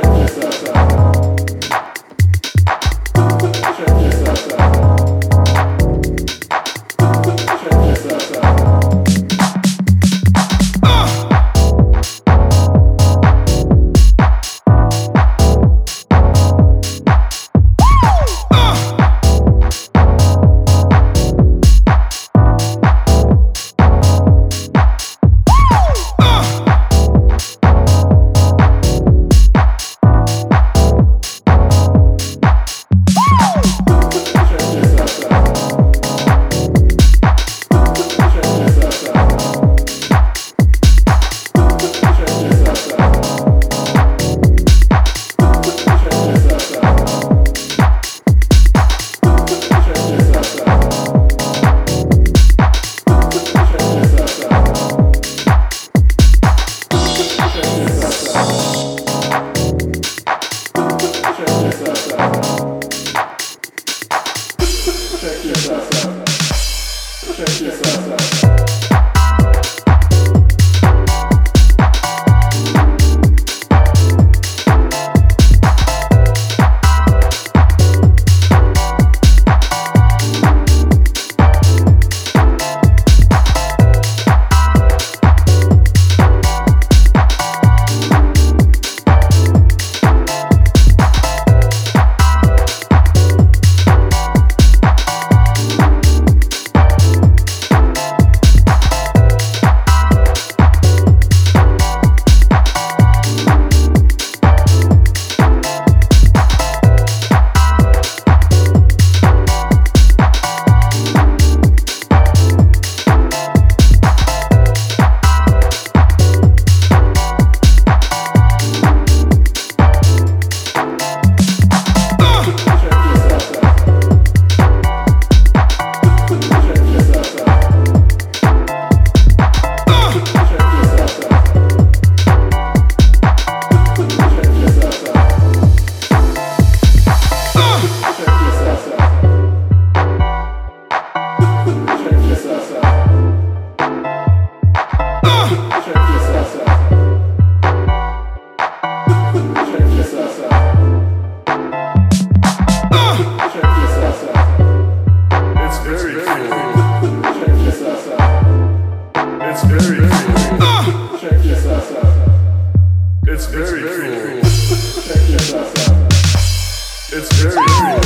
check this. It's very, very It's very.